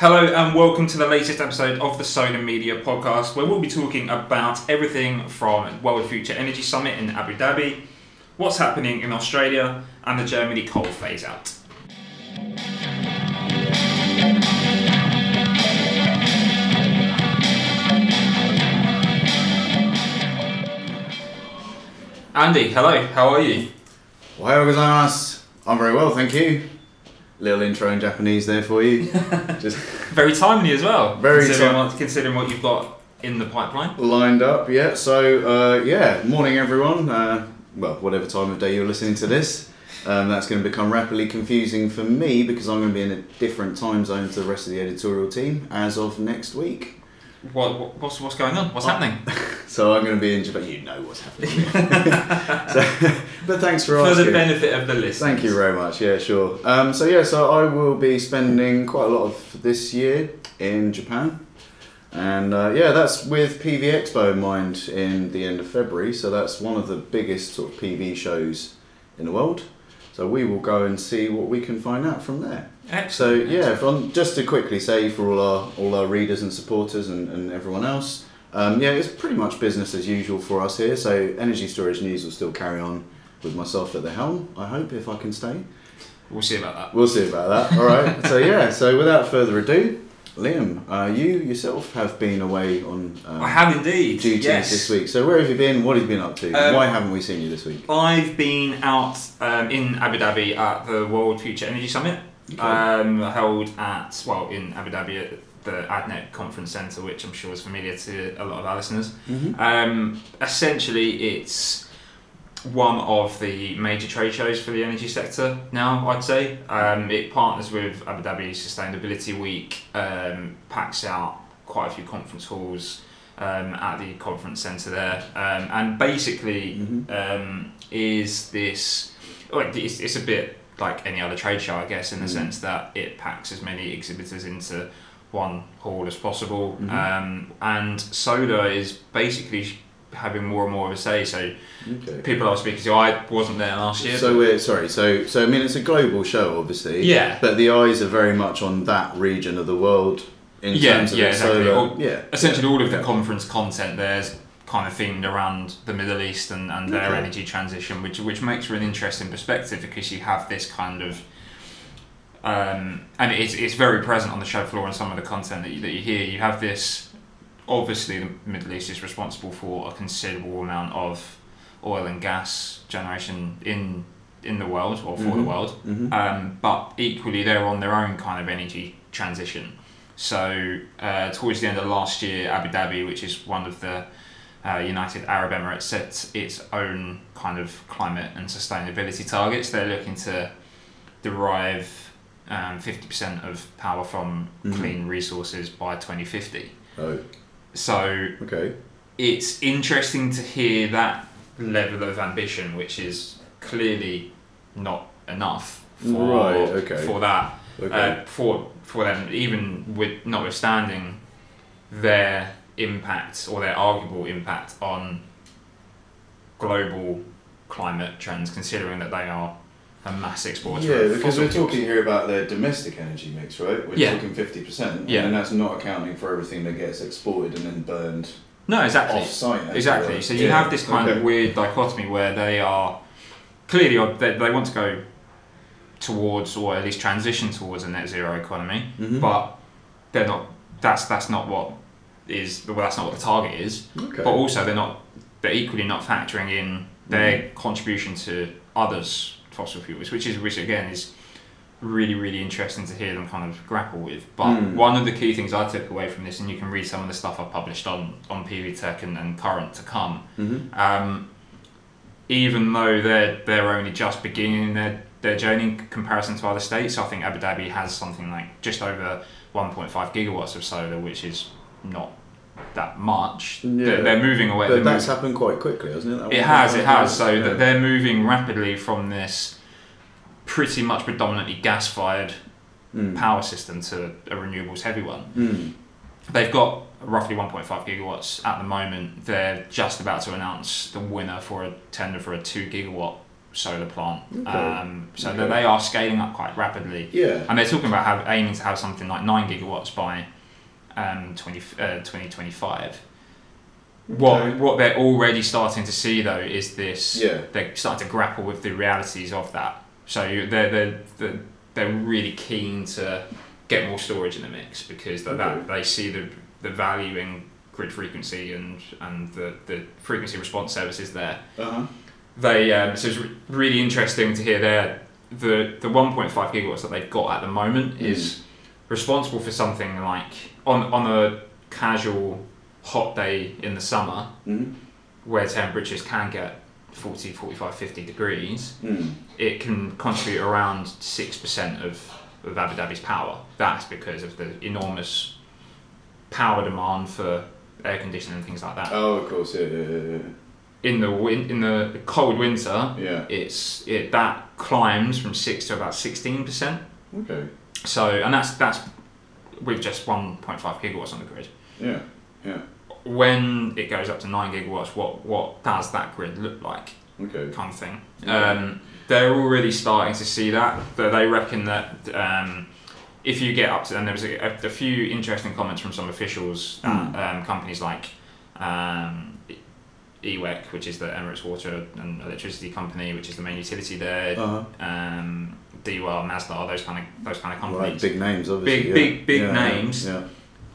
Hello and welcome to the latest episode of the Solar Media podcast, where we'll be talking about everything from World Future Energy Summit in Abu Dhabi, what's happening in Australia, and the Germany coal phase out. Andy, hello, how are you? Gozaimasu. I'm very well, thank you. Little intro in Japanese there for you. Just Very timely as well, Very considering, what, considering what you've got in the pipeline. lined up, yeah. So, uh, yeah, morning everyone. Uh, well, whatever time of day you're listening to this. Um, that's going to become rapidly confusing for me because I'm going to be in a different time zone to the rest of the editorial team as of next week. What, what, what's, what's going on? What's Oh. happening? So I'm going to be in Japan. You know what's happening. so, but thanks for asking. For the benefit of the listeners. Thank you very much. Yeah, sure. Um, so yeah, so I will be spending quite a lot of this year in Japan, and uh, yeah, that's with PV Expo in mind in the end of February. So that's one of the biggest sort of PV shows in the world. So we will go and see what we can find out from there. Excellent. So yeah, from, just to quickly say for all our all our readers and supporters and, and everyone else, um, yeah, it's pretty much business as usual for us here. So energy storage news will still carry on with myself at the helm. I hope if I can stay. We'll see about that. We'll see about that. All right. so yeah. So without further ado, Liam, uh, you yourself have been away on um, I have indeed. duties yes. this week. So where have you been? What have you been up to? Um, Why haven't we seen you this week? I've been out um, in Abu Dhabi at the World Future Energy Summit, Okay. um, held at well in Abu Dhabi at the ADNEC Conference Centre, which I'm sure is familiar to a lot of our listeners. Mhm. Um, essentially, it's one of the major trade shows for the energy sector now, I'd say. Um, it partners with Abu Dhabi Sustainability Week, um, packs out quite a few conference halls um, at the conference centre there, um, and basically Mhm. um, is this. Well, it's, it's a bit like any other trade show, I guess, in the Mm. sense that it packs as many exhibitors into one hall as possible. Mhm. Um, and solar is basically having more and more of a say. So Okay. people I was speaking to, I wasn't there last year. So we're sorry. So so I mean it's a global show, obviously. yeah, But the eyes are very much on that region of the world in Yeah, terms of yeah, exactly. All- yeah. essentially all of the Yeah. conference content there's kind of themed around the Middle East and, and their Okay. energy transition, which which makes for an interesting perspective because you have this kind of um, and it's, it's very present on the show floor and some of the content that you, that you hear. You have this obviously the Middle East is responsible for a considerable amount of oil and gas generation in in the world or for the Mhm. world. Mhm. Um, but equally, they're on their own kind of energy transition. So, uh, towards the end of last year, Abu Dhabi, which is one of the uh, United Arab Emirates, set its own kind of climate and sustainability targets. They're looking to derive um, 50% of power from Mhm. clean resources by 2050. Oh, So, okay. it's interesting to hear that level of ambition, which is clearly not enough for Right, okay. for that Okay. uh, for for them, even with notwithstanding their impact or their arguable impact on global climate trends, considering that they are a mass exporter. yeah, of because fossil we're fuels. talking here about their domestic energy mix, right? We're Yeah. talking fifty percent. Yeah. And that's not accounting for everything that gets exported and then burned No, exactly. off site. Exactly. So you Yeah, have this kind okay. of weird dichotomy where they are clearly they, they want to go towards or at least transition towards a net zero economy, Mhm. but they're not. That's that's not what is well. That's not what the target is. Okay. But also they're not. They're equally not factoring in their contribution to others fossil fuels, which is which again is really really interesting to hear them kind of grapple with. But Mm. one of the key things I took away from this, and you can read some of the stuff I published on on PV Tech and, and Current to come. Mhm. Um, even though they're they're only just beginning their their journey in comparison to other states, I think Abu Dhabi has something like just over 1.5 gigawatts of solar, which is not that much. Yeah. They're, moving away. But they're that's happened quite quickly, hasn't it? That it has, it has. So years? that Yeah. they're moving rapidly from this pretty much predominantly gas-fired Mm. power system to a renewables heavy one. Mm. They've got roughly 1.5 gigawatts at the moment. They're just about to announce the winner for a tender for a 2 gigawatt solar plant. Okay. Um, so Okay. they are scaling up quite rapidly. Yeah. And they're talking about have, aiming to have something like 9 gigawatts by um, 20, uh, 2025. What, Okay. what they're already starting to see though is this Yeah. they're starting to grapple with the realities of that. So they're, they're, they're, they're really keen to get more storage in the mix because that, that they see the, the value in grid frequency and, and the, the frequency response services there. Uh huh. They um, so it's re- really interesting to hear their the the 1.5 gigawatts that they've got at the moment Mm. is responsible for something like on on a casual hot day in the summer Mm. where temperatures can get 40 45 50 degrees Mm. it can contribute around 6% of, of Abu Dhabi's power that's because of the enormous power demand for air conditioning and things like that Oh, of course. Yeah. Yeah. in the win- in the cold winter Yeah. yeah. it's it that climbs from six to about sixteen percent. Okay. So and that's that's with just one point five gigawatts on the grid. Yeah. Yeah. When it goes up to nine gigawatts, what what does that grid look like? Okay. Kind of thing. Yeah. Um, they're already starting to see that. That they reckon that um, if you get up to and there was a, a, a few interesting comments from some officials Mm. at um, companies like. Um, EWEC, which is the Emirates Water and Electricity Company, which is the main utility there, Uh huh. um, DWell, Masdar, those kind of those kind of Right. companies, Big names, obviously. Big- yeah. big- big Yeah, names. Yeah.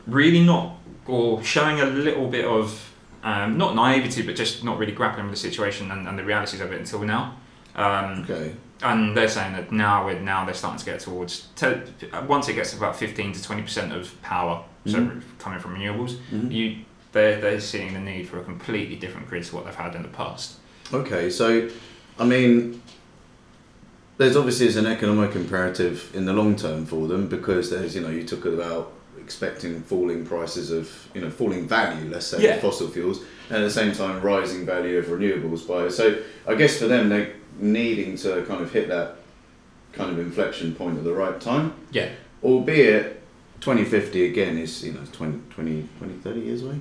really not or showing a little bit of um, not naivety, but just not really grappling with the situation and, and the realities of it until now. Um, Okay. and they're saying that now we're now they're starting to get towards once it gets to about fifteen to twenty percent of power, so Mhm. coming from renewables, Mhm. you they're they're seeing the need for a completely different grid to what they've had in the past. Okay, so I mean, there's obviously is an economic imperative in the long term for them because there's you know you talk about expecting falling prices of you know falling value, let's say, Yeah. of fossil fuels, and at the same time rising value of renewables by so I guess for them they're needing to kind of hit that kind of inflection point at the right time, Yeah, albeit 2050 again is you know 20, 20, 20 30 years away.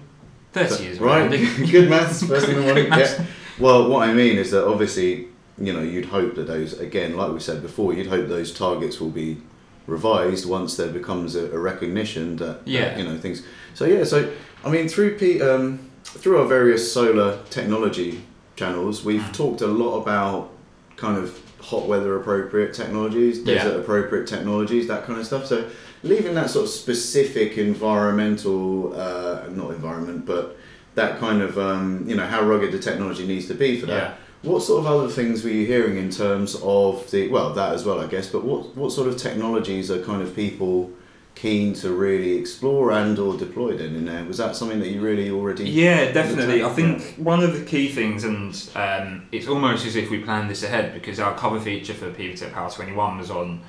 thirty So- years right? Good maths, first thing in the morning. Yeah. Well, what I mean is that obviously, you know, you'd hope that those again, like we said before, you'd hope those targets will be revised once there becomes a, a recognition that, that, you know things. So yeah, so I mean, through P, um, through our various solar technology channels, we've Mm. talked a lot about kind of hot weather appropriate technologies, Yeah. desert appropriate technologies, that kind of stuff. So leaving that sort of specific environmental, uh, not environment, but that kind of um, you know how rugged the technology needs to be for that. Yeah. What sort of other things were you hearing in terms of the well that as well I guess, but what what sort of technologies are kind of people keen to really explore and or deploy then in there? Was that something that you really already? Yeah, definitely. I Yeah. think one of the key things, and um, it's almost as if we planned this ahead because our cover feature for PV Tech Power 21 was on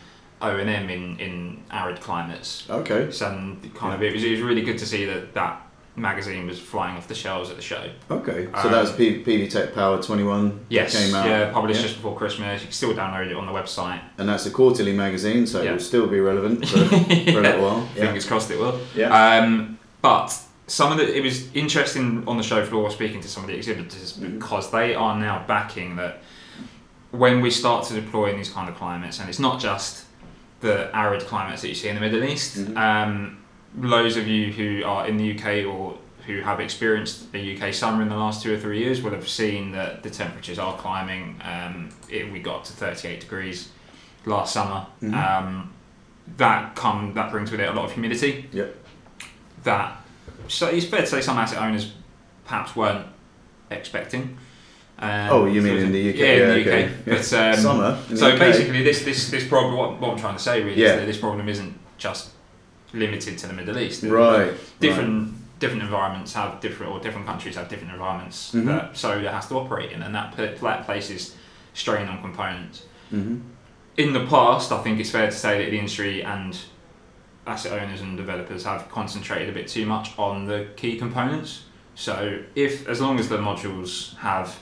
O and M in, in arid climates. Okay. So kind of it was, it was really good to see that that magazine was flying off the shelves at the show. Okay. So Um, was P- PV Tech Power Twenty One. Yes, Came out. yeah, published yeah. just before Christmas. You can still download it on the website. And that's a quarterly magazine, so it will still be relevant for, for a little while. Yeah. Fingers crossed it will. Yeah. Um, but some of the it was interesting on the show floor speaking to some of the exhibitors Mhm. because they are now backing that when we start to deploy in these kind of climates, and it's not just the arid climates that you see in the Middle East. Mhm. Um, loads of you who are in the UK or who have experienced the UK summer in the last two or three years will have seen that the temperatures are climbing. Um, it, we got to 38 degrees last summer. Mhm. Um, that come that brings with it a lot of humidity. Yep. That so it's fair to say some asset owners perhaps weren't expecting. Um, Oh, you mean in the UK? Yeah, in the Yeah, UK. okay. But um, Summer. so basically, this this this problem. What, what I'm trying to say really Yeah. is that this problem isn't just limited to the Middle East. Right. Different different environments have different, or different countries have different environments Mhm. that solar has to operate in, and that that places strain on components. hmm In the past, I think it's fair to say that the industry and asset owners and developers have concentrated a bit too much on the key components. So, if as long as the modules have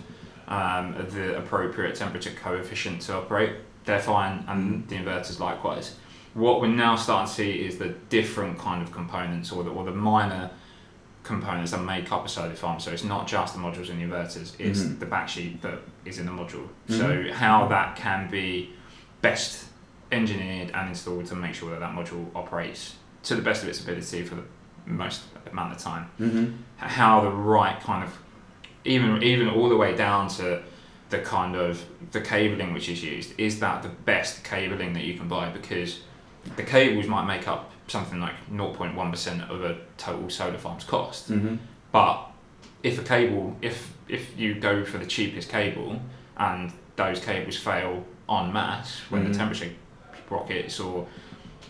um, the appropriate temperature coefficient to operate, they're fine, and the inverters likewise. What we're now starting to see is the different kind of components, or the, or the minor components that make up a solar farm. So it's not just the modules and the inverters; it's Mhm. the backsheet that is in the module. Mhm. So how that can be best engineered and installed to make sure that that module operates to the best of its ability for the most amount of time. Mm-hmm. How the right kind of even even all the way down to the kind of the cabling which is used is that the best cabling that you can buy because the cables might make up something like 0.1% of a total solar farm's cost Mm-hmm. but if a cable if if you go for the cheapest cable and those cables fail en masse when Mhm. the temperature rockets or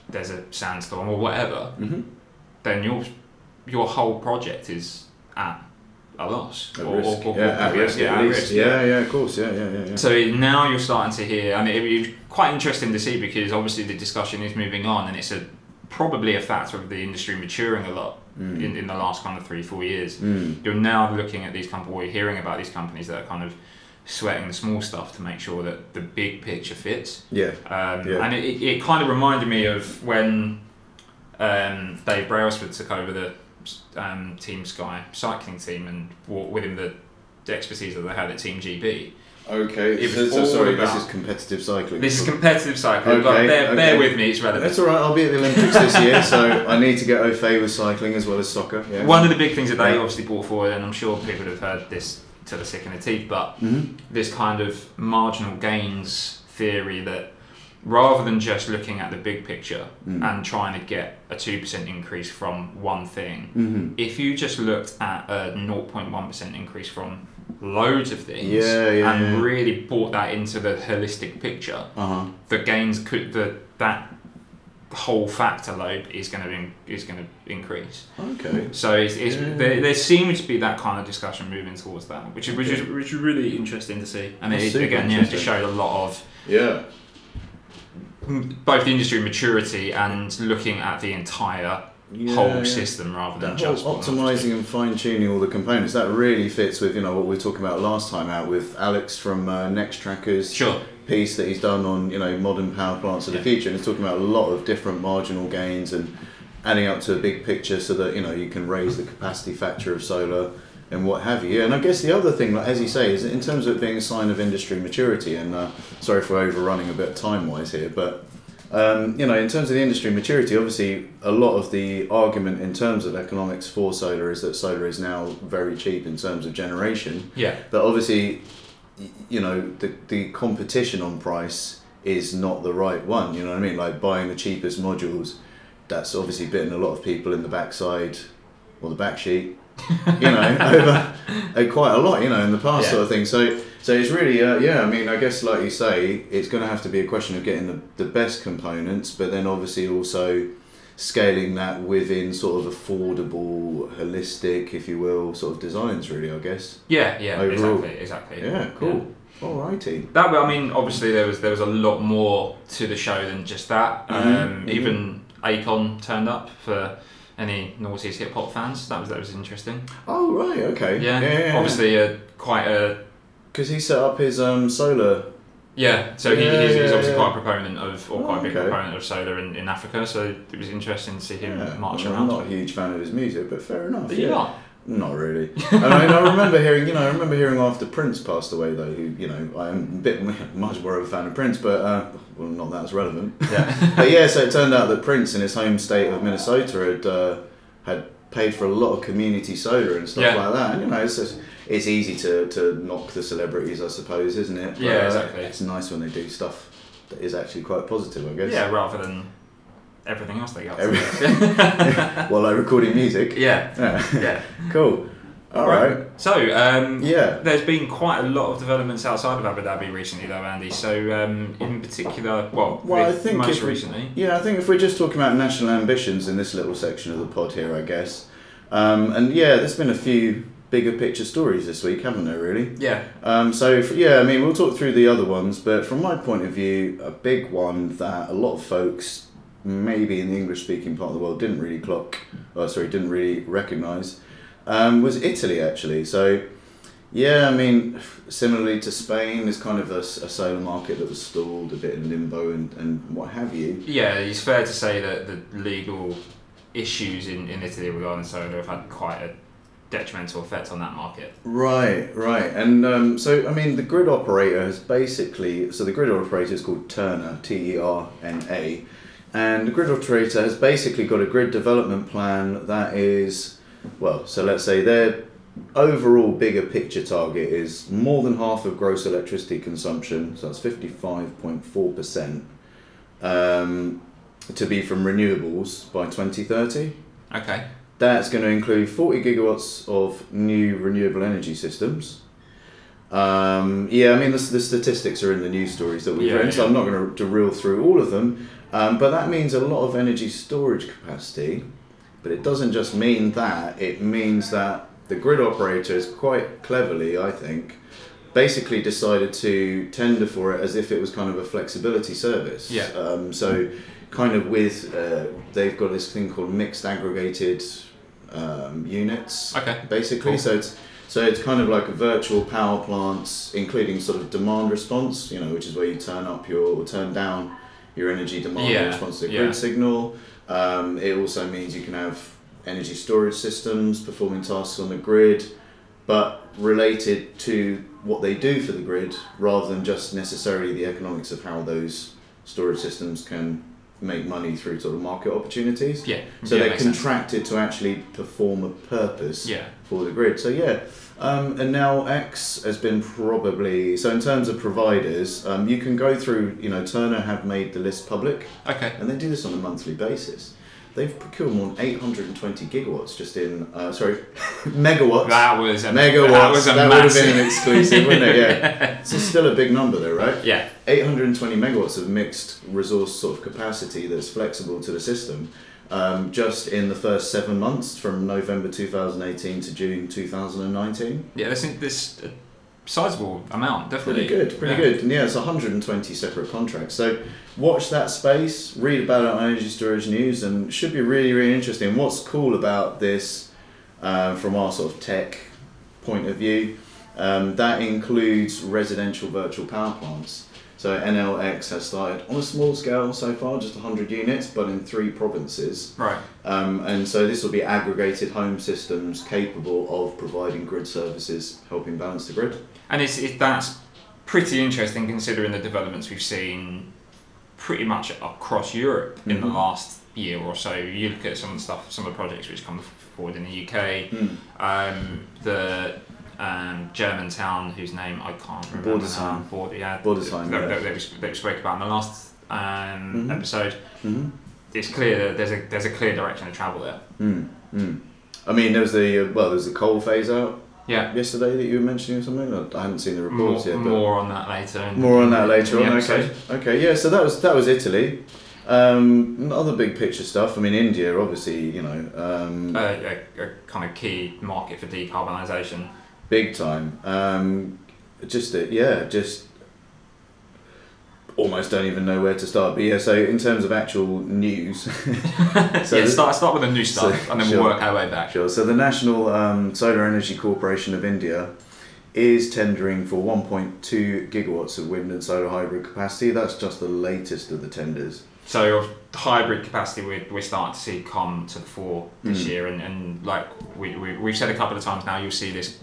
there's a sandstorm or whatever Mm-hmm. then your your whole project is at a loss or, risk. or- or- yeah, risk. yeah, at at least. risk, yeah, yeah, of course. Yeah, yeah, yeah. yeah. So now you're starting to hear, and it'd be quite interesting to see because obviously the discussion is moving on, and it's a probably a factor of the industry maturing a lot Mm. in, in the last kind of three four years. Mm. You're now looking at these companies, or you're hearing about these companies that are kind of sweating the small stuff to make sure that the big picture fits. Yeah. Um, Yeah. And it, it, it kind of reminded me of when um, Dave Brailsford took over the um, Team Sky cycling team and brought with him the, the expertise that they had at Team GB. Okay. It so, so sorry, about- this is competitive cycling. This is competitive cycling, but Okay, bear, bear okay. with me, it's relevant. That's all right. I'll be at the Olympics this year, so I need to get au fait with cycling as well as soccer. Yeah. One of the big things that they Yeah. obviously brought forward, and I'm sure people have heard this to the sick in the teeth, but Mhm. this kind of marginal gains theory that rather than just looking at the big picture Mm. and trying to get a 2% increase from one thing, Mhm. if you just looked at a 0.1% increase from loads of things Yeah, yeah, and yeah. really brought that into the holistic picture, Uh huh. the gains could the that whole factor load is going to in, is going to increase. Okay. So it's, it's Yeah. there, there seems to be that kind of discussion moving towards that, which is which is, which is really interesting to see. And it, again, yeah, it just showed a lot of Yeah. Both the industry maturity and looking at the entire Yeah, whole yeah. system rather than That just optimizing and fine tuning all the components that really fits with you know what we were talking about last time out with Alex from uh, Nextracker's Sure. piece that he's done on you know modern power plants of the future and he's talking about a lot of different marginal gains and adding up to a big picture so that you know you can raise the capacity factor of solar and what have you. And I guess the other thing, like, as you say, is in terms of it being a sign of industry maturity. And uh, sorry for overrunning a bit time wise here, but um, you know, in terms of the industry maturity, obviously a lot of the argument in terms of economics for solar is that solar is now very cheap in terms of generation. Yeah. But obviously, you know, the, the competition on price is not the right one. You know what I mean? Like buying the cheapest modules, that's obviously bitten a lot of people in the backside or the back sheet. You know, over uh, quite a lot. You know, in the past Yeah. sort of thing. So, so it's really, uh, yeah. I mean, I guess like you say, it's going to have to be a question of getting the, the best components, but then obviously also scaling that within sort of affordable, holistic, if you will, sort of designs. Really, I guess. Yeah, yeah, Overall. exactly, exactly. Yeah, cool. Alrighty. That I mean, obviously there was there was a lot more to the show than just that. Mhm, Um, mhm. Even Akon turned up for any noughties hip hop fans. That was that was interesting. Oh right, okay. Yeah, yeah, yeah. obviously uh, quite a because he set up his um solar. yeah. So he, Yeah, he's, he's yeah, obviously yeah. quite a proponent of or Oh, quite a big okay. proponent of solar in, in Africa. So it was interesting to see him Yeah, march well, around. I'm not a huge fan of his music, but fair enough. But you yeah. are. Not really. I mean, I remember hearing, you know, I remember hearing after Prince passed away, though. Who, you know, I am a bit much more of a fan of Prince, but uh, well, not that as relevant. Yeah. but yeah, so it turned out that Prince, in his home state of Minnesota, had uh, had paid for a lot of community solar and stuff Yeah. like that. And you know, it's just, it's easy to, to knock the celebrities, I suppose, isn't it? But, Yeah, uh, exactly. It's nice when they do stuff that is actually quite positive, I guess. yeah, rather than everything else they got. While like recording music. yeah. Yeah. Yeah. cool. All right. So, um, Yeah. There's been quite a lot of developments outside of Abu Dhabi recently, though, Andy. So, um, in particular, well, Well, I think most if recently, Yeah, I think if we're just talking about national ambitions in this little section of the pod here, I guess. Um, and yeah, there's been a few bigger picture stories this week, haven't there, really? yeah, Um, so, f yeah, I mean, we'll talk through the other ones, but from my point of view, a big one that a lot of folks, maybe in the English speaking part of the world, didn't really clock, oh, sorry, didn't really recognise, um, was Italy, actually. So, yeah, I mean, similarly to Spain, there's kind of a solar market that was stalled, a bit in limbo and, and what have you. yeah, it's fair to say that the legal issues in, in Italy regarding solar have had quite a detrimental effect on that market. Right, right. And um, so, I mean, the grid operator has basically, so the grid operator is called Terna, T E R N A. And the grid operator has basically got a grid development plan that is, well, so let's say their overall bigger picture target is more than half of gross electricity consumption, so that's 55.4%, um, to be from renewables by 2030. Okay. That's going to include 40 gigawatts of new renewable energy systems. Um, yeah, I mean, the, the statistics are in the news stories that we've Yeah, written, so. I'm not going to, to reel through all of them. Um, but that means a lot of energy storage capacity. But it doesn't just mean that, it means that the grid operators, quite cleverly, I think, basically decided to tender for it as if it was kind of a flexibility service. Yeah. Um, so, kind of with, uh, they've got this thing called mixed aggregated um, units Okay. basically. Cool. So it's so it's kind of like virtual power plants, including sort of demand response. You know, which is where you turn up your or turn down your energy demand in Yeah, response to the yeah. grid signal. Um, it also means you can have energy storage systems performing tasks on the grid, but related to what they do for the grid, rather than just necessarily the economics of how those storage systems can make money through sort of market opportunities. Yeah. So yeah, they're makes sense. contracted to actually perform a purpose Yeah. for the grid. So yeah, um, and Enel X has been probably so in terms of providers, um, you can go through. You know, Terna have made the list public, Okay. and they do this on a monthly basis. They've procured more than 820 gigawatts just in uh, sorry megawatts. That was a megawatts. That was a would have been an exclusive, wouldn't it? Yeah. It's still a big number though, right? yeah. 820 megawatts of mixed resource sort of capacity that's flexible to the system um, just in the first seven months from November 2018 to June 2019. Yeah. I think this this a sizable amount, definitely. Pretty good, pretty Yeah. good. And yeah, it's 120 separate contracts. So watch that space, read about it on Energy Storage News, and it should be really, really interesting. What's cool about this uh, from our sort of tech point of view, um, that includes residential virtual power plants. So Enel X has started on a small scale so far, just 100 units, but in three provinces. Right. Um, and so this will be aggregated home systems capable of providing grid services, helping balance the grid. And it's, it, that's pretty interesting considering the developments we've seen pretty much across Europe in the Mhm. last year or so. You look at some of the stuff, some of the projects which come forward in the UK. Hmm. Um, the um, German town whose name I can't remember Bordesholm. now. Bord- yeah, Bordesholm, that, that, we, that we spoke about in the last um, Mhm. episode. Mm-hmm. It's clear that there's a there's a clear direction to travel there. Mm, mm. I mean, there was the uh, well, there was the coal phase out Yeah. yesterday that you were mentioning or something. I I haven't seen the More, reports yet, but more on that later. more on that later on. episode. Okay, okay, yeah. So that was that was Italy. Um, other big picture stuff. I mean, India, obviously, you know, um, Uh, a, a kind of key market for decarbonisation. Big time. Um, just yeah, just almost don't even know where to start. But yeah, so in terms of actual news, so yeah, start start with the new stuff, so- and then sure. we'll work our way back. Sure. So the National um, Solar Energy Corporation of India is tendering for 1.2 gigawatts of wind and solar hybrid capacity. That's just the latest of the tenders. So hybrid capacity, we're, we're starting to see come to the fore this Mm. year, and, and like we, we we've said a couple of times now, you'll see this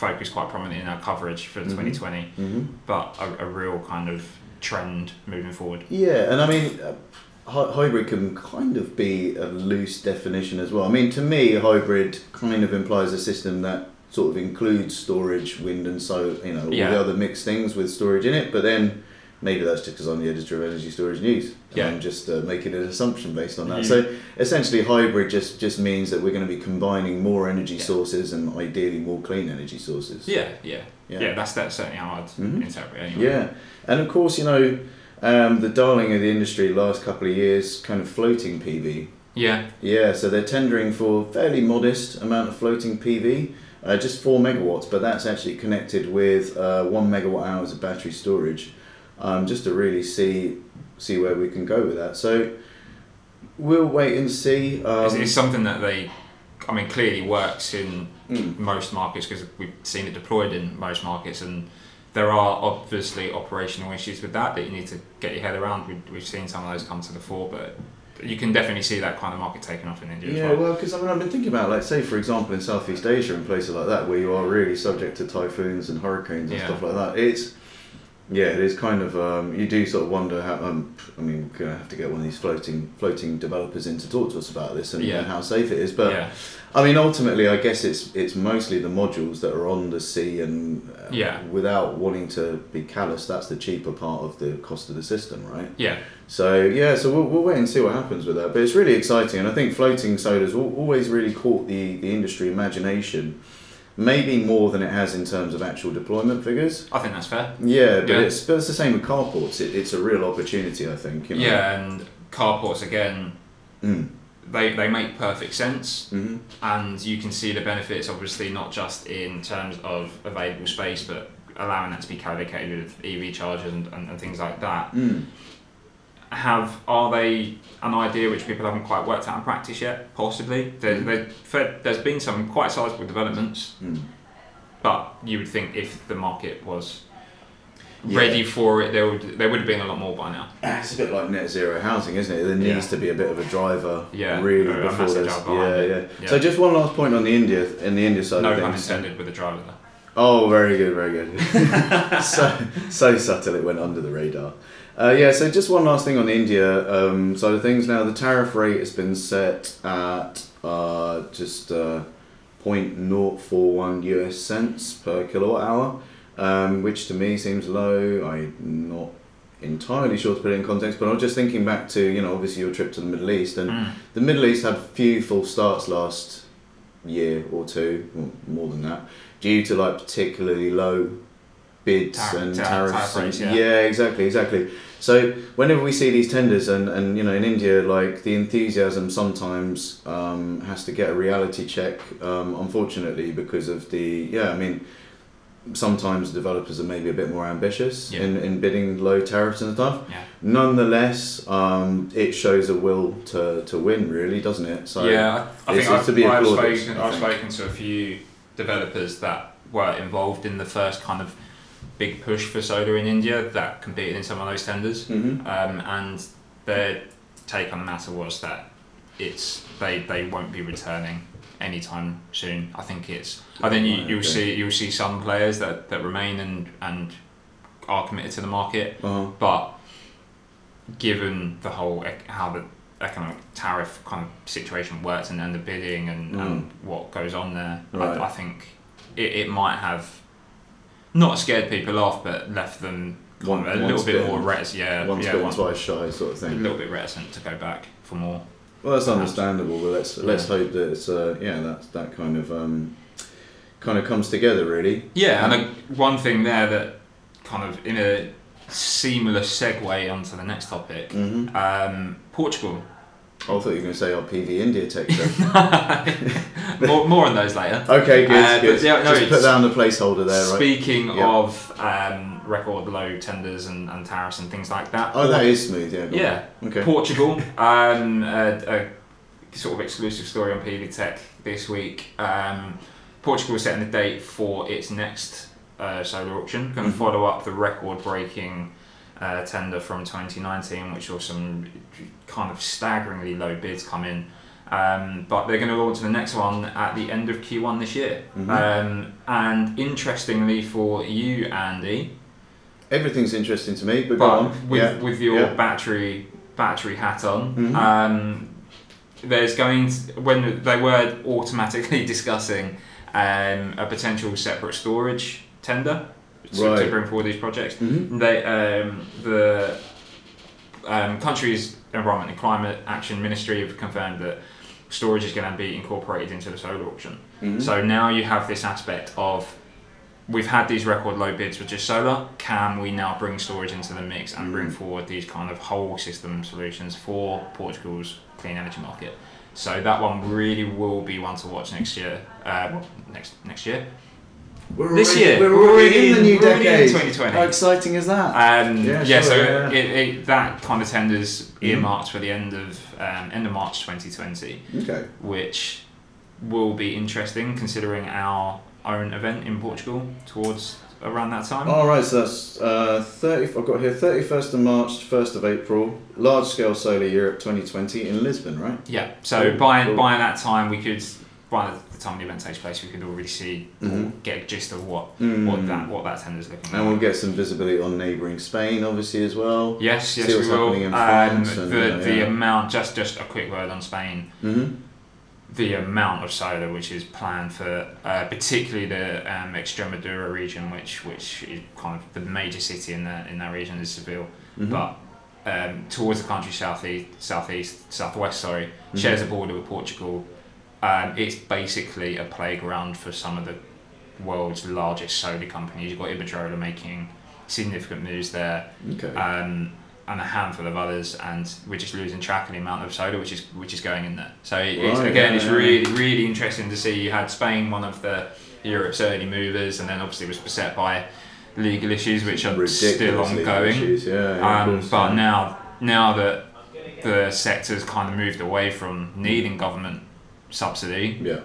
focus quite prominently in our coverage for Mhm. 2020, Mm-hmm. but a, a real kind of trend moving forward. Yeah, and I mean, uh, hy- hybrid can kind of be a loose definition as well. I mean, to me, hybrid kind of implies a system that sort of includes storage, wind and so you know, all Yeah. the other mixed things with storage in it. But then maybe that's just because I'm the editor of Energy Storage News. and Yeah. I'm just uh, making an assumption based on that. Mhm. So essentially, hybrid just just means that we're going to be combining more energy Yeah. sources and ideally more clean energy sources. Yeah, yeah, Yeah. yeah. that's that's certainly how I'd Mhm. interpret it anyway. Yeah, and of course, you know, um, the darling of the industry last couple of years, kind of floating PV. yeah, Yeah, so they're tendering for fairly modest amount of floating PV, uh, just four megawatts, but that's actually connected with uh, one megawatt hours of battery storage, um, just to really see see where we can go with that. So we'll wait and see. Um, it's, it's something that they, I mean, clearly works in mm, most markets because we've seen it deployed in most markets and there are obviously operational issues with that that you need to get your head around. We, we've seen some of those come to the fore, but you can definitely see that kind of market taking off in India. Yeah, as well. well, because I mean, I've been thinking about, like, say, for example, in Southeast Asia and places like that, where you are really subject to typhoons and hurricanes and Yeah. stuff like that. It's, yeah, it is kind of. Um, you do sort of wonder how. Um, I mean, we're gonna have to get one of these floating floating developers in to talk to us about this and, Yeah. and how safe it is. But yeah, I mean, ultimately, I guess it's it's mostly the modules that are on the sea, and uh, Yeah. without wanting to be callous, that's the cheaper part of the cost of the system, right? yeah, So yeah, so we'll, we'll wait and see what happens with that. But it's really exciting, and I think floating solar's al- always really caught the, the industry imagination, maybe more than it has in terms of actual deployment figures. I think that's fair. Yeah, but Yeah. it's but it's the same with carports. It, it's a real opportunity, I think. You know? Yeah, and carports again, Mm. they they make perfect sense. hmm and you can see the benefits obviously not just in terms of available space but allowing that to be co-located with EV chargers and, and, and things like that Mm. Have are they an idea which people haven't quite worked out in practice yet possibly there, Fed- there's been some quite sizable developments Mm. but you would think if the market was Yeah. ready for it there would there would have been a lot more by now It's a bit like net zero housing, isn't it? There needs Yeah. to be a bit of a driver, Yeah, really, a- before there's yeah, yeah, Yeah. So just one last point on the India in the India side no of things. intended with the driver there Oh, very good, very good. so so subtle it went under the radar. Uh, yeah, so just one last thing on the India um, side of things. Now the tariff rate has been set at uh, just uh, 0.041 US cents per kilowatt hour, um, which to me seems low. I'm not entirely sure to put it in context, but I was just thinking back to you know obviously your trip to the Middle East and Mm. the Middle East had few full starts last year or two, well, more than that, due to like particularly low bids Tar- and tar- tariffs. tariff and- rates, yeah. exactly, exactly. So whenever we see these tenders, and, and you know in India, like the enthusiasm sometimes um, has to get a reality check. Um, unfortunately, because of the yeah, I mean. Sometimes developers are maybe a bit more ambitious Yeah. in, in bidding low tariffs and stuff. yeah Nonetheless, um, it shows a will to, to win, really, doesn't it? So yeah, I, think I've, to be I've, spoken, I've spoken to a few developers that were involved in the first kind of big push for solar in India that competed in some of those tenders, hmm um, and their take on the matter was that it's they, they won't be returning anytime soon. I think it's I think you, you'll see you'll see some players that, that remain and and are committed to the market, Uh-huh. but given the whole how the economic tariff kind of situation works and, and the bidding and, and what goes on there, Mm. Right. I, I think it, it might have not scared people off, but left them One- a little bit more reticent. Yeah, Once yeah, bitten, one- twice shy, sort of thing. a little bit reticent to go back for more. Well, that's understandable, but let's let's hope that it's uh, yeah that that kind of um, kind of comes together really. Yeah, and a, one thing there that kind of in a seamless segue onto the next topic, Mm-hmm. um, Portugal. I thought you were going to say our PV India tech more, more on those later. okay, good. Uh, good. yeah, no, Just put down the placeholder there, right? Speaking Yeah. of um, record low tenders and, and tariffs and things like that. Oh, that is smooth. Yeah. on. Yeah, Okay. Portugal, um, a, a sort of exclusive story on PV Tech this week. Um, Portugal is setting the date for its next uh, solar auction, going to Mhm. follow up the record breaking uh, tender from 2019, which saw some kind of staggeringly low bids come in. Um, but they're going to launch the next one at the end of Q1 this year. Mhm. Um, and interestingly for you, Andy, Everything's interesting to me, but, but with, yeah. with your yeah. battery battery hat on, Mhm. um, there's going to, when they were automatically discussing um, a potential separate storage tender to, to bring forward these projects. Mhm. They um, the um, country's Environment and Climate Action Ministry have confirmed that storage is going to be incorporated into the solar auction. Mhm. So now you have this aspect of we've had these record low bids with just solar. Can we now bring storage into the mix and bring Mm. forward these kind of whole system solutions for Portugal's clean energy market? So that one really will be one to watch next year. Uh, next next year. We're This already, year. we're We're already already in the new we're already in decade. 2020. How exciting is that? Um, Yeah, yeah, sure, so yeah. It, it, that kind of tenders Mhm. earmarked for the end of um, end of March 2020 okay. which will be interesting considering our own event in Portugal towards around that time. All right, so that's uh, thirty. I've got here thirty first of March, first of April. Large scale solar Europe twenty twenty in Lisbon, right? Yeah. So Cool, by cool. by that time, we could by the time the event takes place, we could already see or Mhm. get a gist of what Mm. what that what that tender's looking And we'll get some visibility on neighbouring Spain, obviously as well. Yes, yes, see we will. happening in Um, and, the uh, the yeah. amount just just a quick word on Spain. hmm The amount of solar which is planned for, uh, particularly the um, Extremadura region, which which is kind of the major city in that in that region is Seville, Mhm. but um, towards the country southeast, southeast, southwest, sorry, Mhm. shares a border with Portugal. Um, it's basically a playground for some of the world's largest solar companies. You've got Iberdrola making significant moves there, Okay. um, and a handful of others, and we're just losing track of the amount of solar which is which is going in there. So it, it's, again, yeah, it's yeah. really really interesting to see. You had Spain, one of the Europe's early movers, and then obviously was beset by legal issues which are still ongoing. issues, Yeah, yeah, Um, course, but now, now that the sector's kind of moved away from needing government subsidy, Yeah.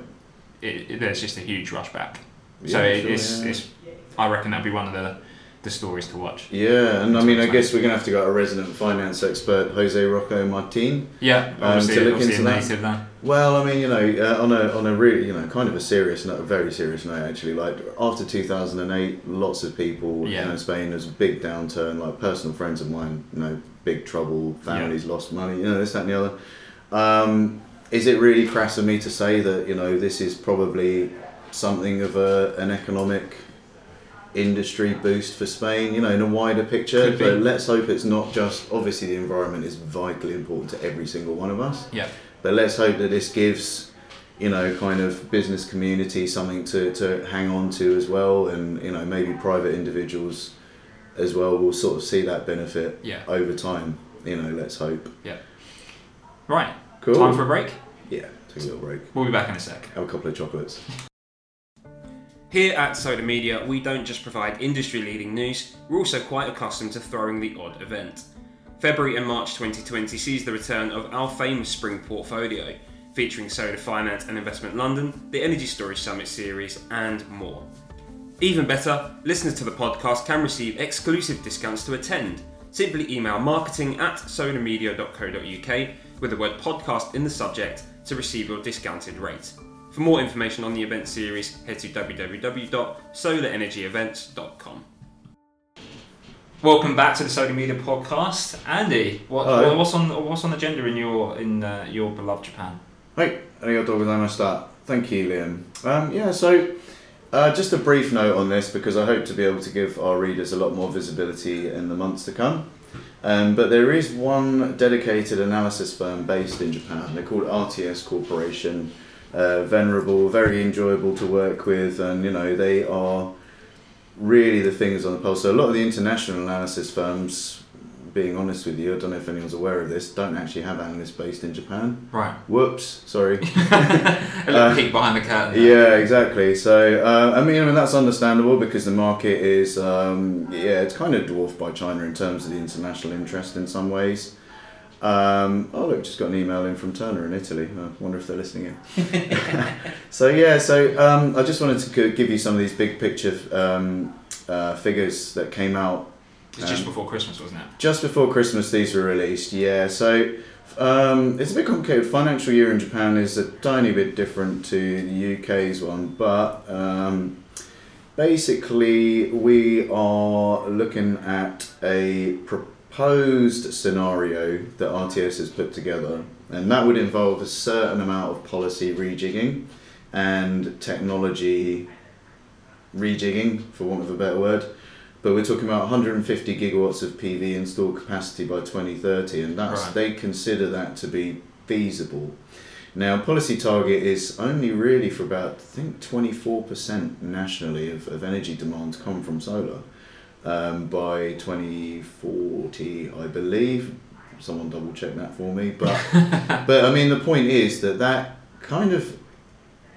it, it, there's just a huge rush back. so it, sure, it's, yeah. it's, I reckon that'd be one of the, the stories to watch. Yeah, and I mean, I guess we're going to have to get our resident finance expert, Jose Rojo Martin. Yeah, obviously, to look into that. there. Well, I mean, you know, uh, on a on a really, you know, kind of a serious note, a very serious note, actually. Like after two thousand and eight, lots of people, Yeah. you know, Spain there's a big downturn. Like personal friends of mine, you know, big trouble, families lost money, you know, this that and the other. Um, is it really crass of me to say that you know this is probably something of a an economic industry boost for Spain? You know, in a wider picture, Could be. but let's hope it's not just. Obviously, the environment is vitally important to every single one of us. Yeah, But let's hope that this gives, you know, kind of business community something to, to hang on to as well, and you know maybe private individuals as well will sort of see that benefit yeah. over time. You know, let's hope. Yeah. Right, Cool. time for a break. yeah, take a little break. We'll be back in a sec. Have a couple of chocolates. Here at Solar Media, we don't just provide industry leading news, we're also quite accustomed to throwing the odd event. February and March 2020 sees the return of our famous spring portfolio, featuring Solar Finance and Investment London, the Energy Storage Summit series, and more. Even better, listeners to the podcast can receive exclusive discounts to attend. Simply email marketing at solarmedia.co.uk with the word podcast in the subject to receive your discounted rate. For more information on the event series, head to www.solarenergyevents.com. Welcome back to the Solar Media podcast, Andy. What, Hello. what's on what's on the agenda in your in uh, your beloved Japan? Hey, arigatou gozaimashita. Thank you, Liam. Um, yeah, so uh, just a brief note on this because I hope to be able to give our readers a lot more visibility in the months to come. Um, but there is one dedicated analysis firm based in Japan. They're called RTS Corporation. Uh, venerable, very enjoyable to work with, and you know they are really the fingers on the pulse. So a lot of the international analysis firms, being honest with you, I don't know if anyone's aware of this, don't actually have analysts based in Japan. Right, Whoops, sorry. a little Uh, peek behind the curtain. Yeah, exactly. So, uh, I mean, I mean, that's understandable because the market is, um, yeah, it's kind of dwarfed by China in terms of the international interest in some ways. Um, oh, look, just got an email in from Terna in Italy. I wonder if they're listening in. so, yeah, so um, I just wanted to give you some of these big picture um, uh, figures that came out It's just Um, before Christmas, wasn't it? just before Christmas, these were released. Yeah, so um, it's a bit complicated. Financial year in Japan is a tiny bit different to the UK's one, but um, basically we are looking at a proposed scenario that RTS has put together, and that would involve a certain amount of policy rejigging and technology rejigging, for want of a better word but we're talking about 150 gigawatts of PV installed capacity by 2030, and that's Right. they consider that to be feasible. Now, policy target is only really for about I think 24% nationally of, of energy demand to come from solar um, by 2040, I believe. Someone double check that for me, but but I mean the point is that that kind of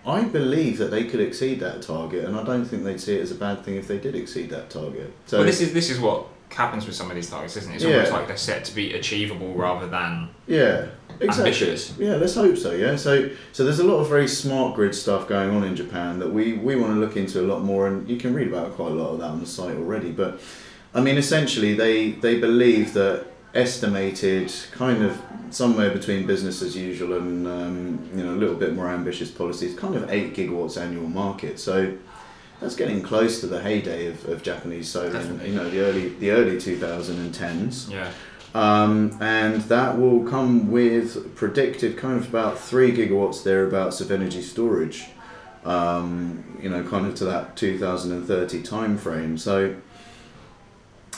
I believe that they could exceed that target, and I don't think they'd see it as a bad thing if they did exceed that target. So well, this is this is what happens with some of these targets, isn't it? It's Yeah. almost like they're set to be achievable rather than Yeah, exactly. Ambitious. Yeah, let's hope so. Yeah, so so there's a lot of very smart grid stuff going on in Japan that we we want to look into a lot more, and you can read about quite a lot of that on the site already. But I mean, essentially, they they believe that estimated kind of somewhere between business as usual and um, you know a little bit more ambitious policies, kind of eight gigawatts annual market. So. That's getting close to the heyday of, of Japanese solar, in, you know, the early the early 2010s. yeah. Um, and that will come with predicted kind of about three gigawatts thereabouts of energy storage. Um, you know, kind of to that 2030 time frame. So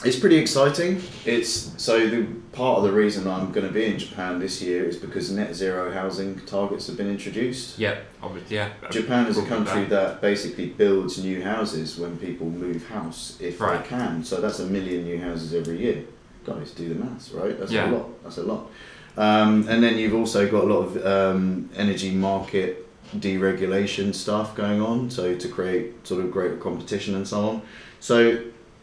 it's pretty exciting. It's so the part of the reason I'm going to be in Japan this year is because net zero housing targets have been introduced. Yeah, obviously, yeah. Japan is a country that. that basically builds new houses when people move house if Right. they can. So that's a million new houses every year. Guys, do the maths, right? That's Yeah. a lot. That's a lot. Um, and then you've also got a lot of um, energy market deregulation stuff going on, so to create sort of greater competition and so on. So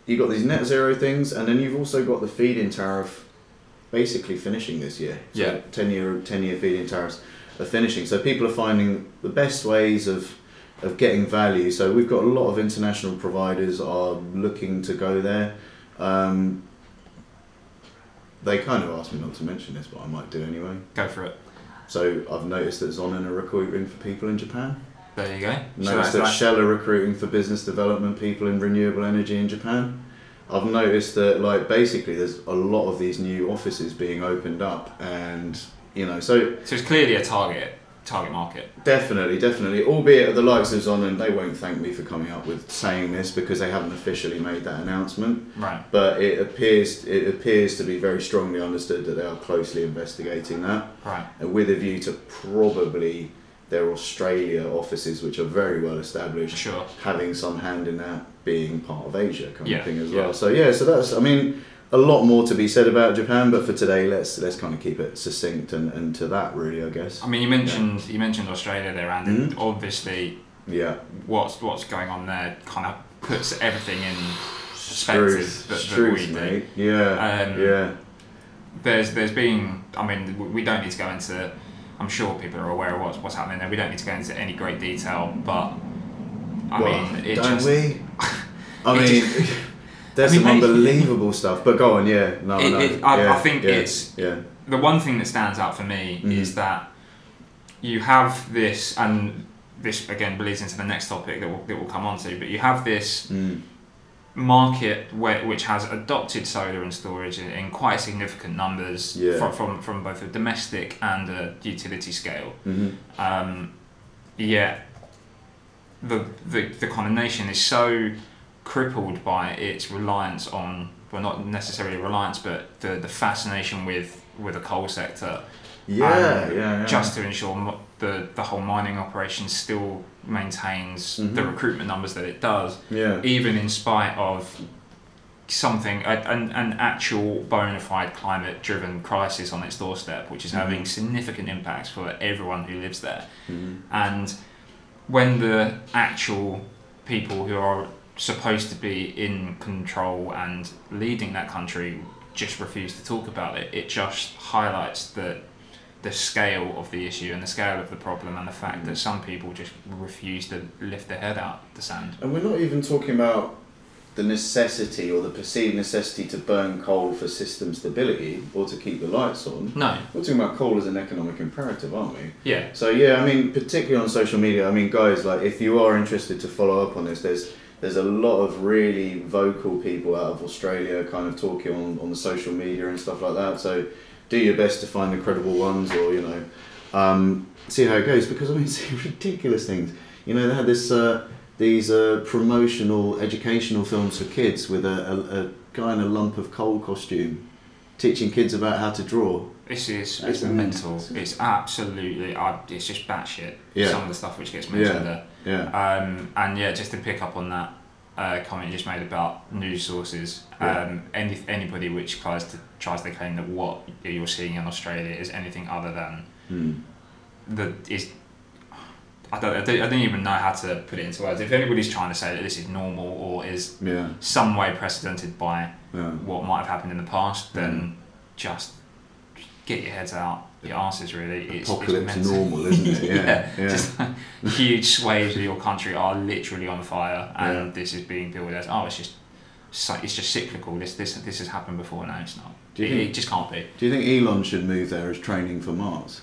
you've got these net zero things, and then you've also got the feed-in tariff basically finishing this year. So Yeah. 10 year, 10 year feed-in tariffs are finishing. So people are finding the best ways of of getting value. So we've got a lot of international providers are looking to go there. Um, they kind of asked me not to mention this, but I might do anyway. Go for it. So I've noticed that Sonnen are recruiting for people in Japan. There you go. Noticed that Shell are recruiting for business development people in renewable energy in Japan. I've noticed that like basically there's a lot of these new offices being opened up and you know so so it's clearly a target target market. Definitely, definitely. Albeit the likes of Zon, and they won't thank me for coming up with saying this because they haven't officially made that announcement. Right. But it appears it appears to be very strongly understood that they are closely investigating that, Right. and with a view to probably their Australia offices, which are very well established, Sure. having some hand in that being part of Asia kind Yeah, of thing as yeah. well. So yeah, so that's I mean a lot more to be said about Japan, but for today let's let's kind of keep it succinct and, and to that really I guess. I mean, you mentioned you mentioned Australia there, and Mhm. obviously Yeah. what's what's going on there kind of puts everything in perspective Truth, that, that truth, we do. Yeah, Um, yeah, There's there's been I mean we don't need to go into I'm sure people are aware of what's what's happening there. We don't need to go into any great detail, but I Well, mean it don't just we? I mean, just- there's I mean, some unbelievable stuff. But go on, yeah, no, It- no, it- I- I think yeah, it's- yeah, the one thing that stands out for me Mhm. is that you have this, and this again bleeds into the next topic that we'll, that we'll come on to, but you have this mm, market where, which has adopted solar and storage in, in quite significant numbers Yeah. from, from, from both a domestic and a utility scale. mhm, Um, yet the, the, the kind of nation is so crippled by its reliance on, well, not necessarily reliance, but the, the fascination with, with the coal sector yeah, yeah, yeah. just to ensure the, the whole mining operation still maintains the Mhm. recruitment numbers that it does, yeah, even in spite of something, a, an, an actual bona fide climate driven crisis on its doorstep, which is having Mhm. significant impacts for everyone who lives there. mhm, And when the actual people who are supposed to be in control and leading that country just refuse to talk about it, it just highlights the the scale of the issue and the scale of the problem and the fact that mm. some people just refuse to lift their head out the sand. And we're not even talking about the necessity or the perceived necessity to burn coal for system stability or to keep the lights on. No. We're talking about coal as an economic imperative, aren't we? Yeah. So yeah, I mean, particularly on social media. I mean, guys, like if you are interested to follow up on this, there's there's a lot of really vocal people out of Australia, kind of talking on, on the social media and stuff like that. So do your best to find the credible ones, or you know, um, see how it goes. Because I mean, it's ridiculous things. You know, they had this uh, these uh, promotional educational films for kids with a, a, a guy in a lump of coal costume, teaching kids about how to draw. This is it's mental. mental. It's absolutely uh, it's just batshit. Yeah. Some of the stuff which gets mentioned Yeah. there. Yeah. Um, and yeah, just to pick up on that uh, comment you just made about news sources, Yeah. um, any anybody which tries to tries to claim that what you're seeing in Australia is anything other than Hmm. the is I don't, I don't, I don't even know how to put it into words. If anybody's trying to say that this is normal or is Yeah. some way precedented by Yeah. what might have happened in the past, then just get your heads out your asses. Really, it's, Apocalypse it's normal, isn't it? Yeah. yeah. Just huge swathes of your country are literally on fire, and Yeah. this is being billed as oh, it's just it's just cyclical. This this this has happened before. now. it's not. Do you It, think- it just can't be. Do you think Elon should move there as training for Mars?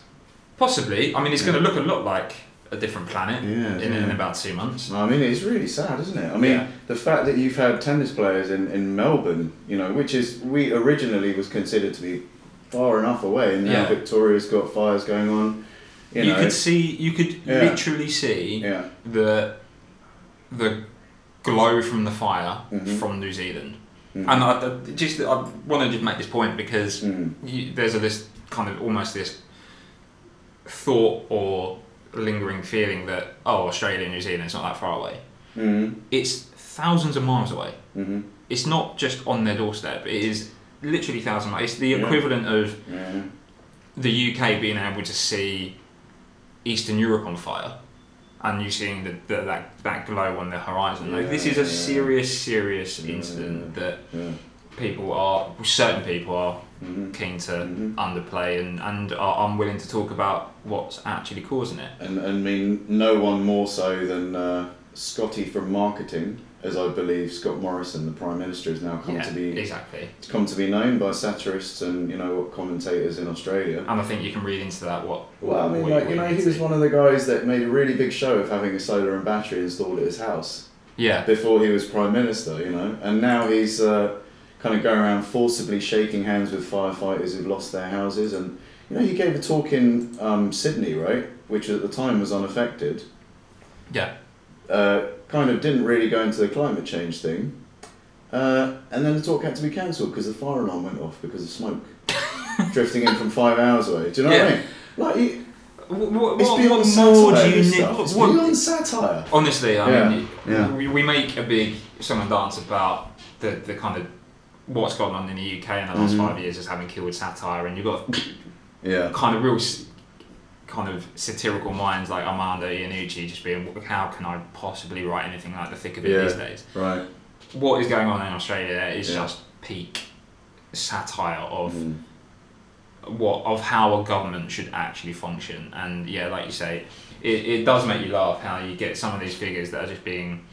Possibly. I mean, it's going to look a lot like a different planet Yeah, in, in about two months. I mean, it's really sad, isn't it? I mean, Yeah. the fact that you've had tennis players in, in Melbourne, you know, which is we originally was considered to be far enough away, and now Yeah. Victoria's got fires going on. You, You, know, could see, you could Yeah. literally see yeah, the the glow from the fire Mhm. from New Zealand. Mm. And I, I just I want to just make this point because Mm. you, there's a this kind of almost this thought or lingering feeling that oh Australia and New Zealand is not that far away. Mm. It's thousands of miles away. Mm-hmm. It's not just on their doorstep. It is literally thousand miles. It's the Yeah. equivalent of Yeah. the UK being able to see Eastern Europe on fire, and you seeing the, the, that that glow on the horizon. Like this is a Yeah. serious, serious Yeah. incident that Yeah. people are certain people are Mm-hmm. keen to Mhm. underplay and and are unwilling to talk about what's actually causing it. And, and I mean, no one more so than uh, Scotty from marketing, as I believe Scott Morrison, the Prime Minister, has now come yeah, to be exactly. come to be known by satirists and you know commentators in Australia. And I think you can read into that what. Well, I mean, what- like what you know, he was one of the guys that made a really big show of having a solar and battery installed at his house Yeah, before he was prime minister. You know, and now he's uh, kind of going around forcibly shaking hands with firefighters who've lost their houses. And you know, he gave a talk in um, Sydney, right, which at the time was unaffected. yeah, Uh, kind of didn't really go into the climate change thing. Uh, and then the talk had to be cancelled because the fire alarm went off because of smoke drifting in from five hours away. Do you know what I mean? Like, you, What, what, it's beyond what satire. more do you this need? stuff. What, It's what- beyond satire. honestly, I Yeah, mean, yeah. We, we make a big song and dance about the, the kind of what's gone on in the UK in the last Mhm. five years as having killed satire, and you've got Yeah. kind of real s- kind of satirical minds like Armando Iannucci just being, how can I possibly write anything like the thick of it Yeah. these days? Right. What is going on in Australia is Yeah. just peak satire of Mm. what of how a government should actually function. And yeah, like you say, it, it does make you laugh how you get some of these figures that are just being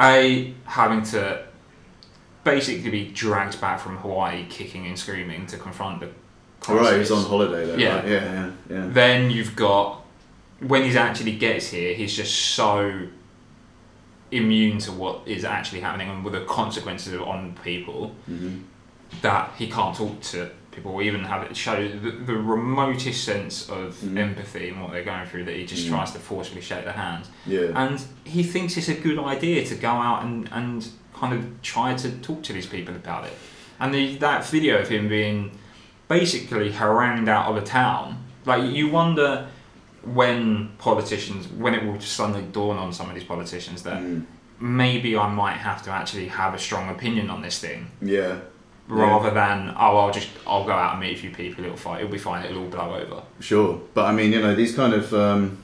a having to basically be dragged back from Hawaii, kicking and screaming to confront the Right, he's on holiday there. Yeah. Right? Yeah, yeah, yeah. Then you've got when he actually gets here, he's just so immune to what is actually happening and with the consequences on people hmm that he can't talk to people or even have it show the, the remotest sense of Mhm. empathy in what they're going through that he just Mm. tries to forcibly shake their hands Yeah. and he thinks it's a good idea to go out and, and kind of try to talk to these people about it and the, that video of him being basically harangued out of a town like you wonder when politicians when it will just suddenly dawn on some of these politicians that Mm. maybe I might have to actually have a strong opinion on this thing Yeah. rather than oh I'll just I'll go out and meet a few people it'll fight it'll be fine it'll all blow over Sure, but I mean, you know, these kind of, um,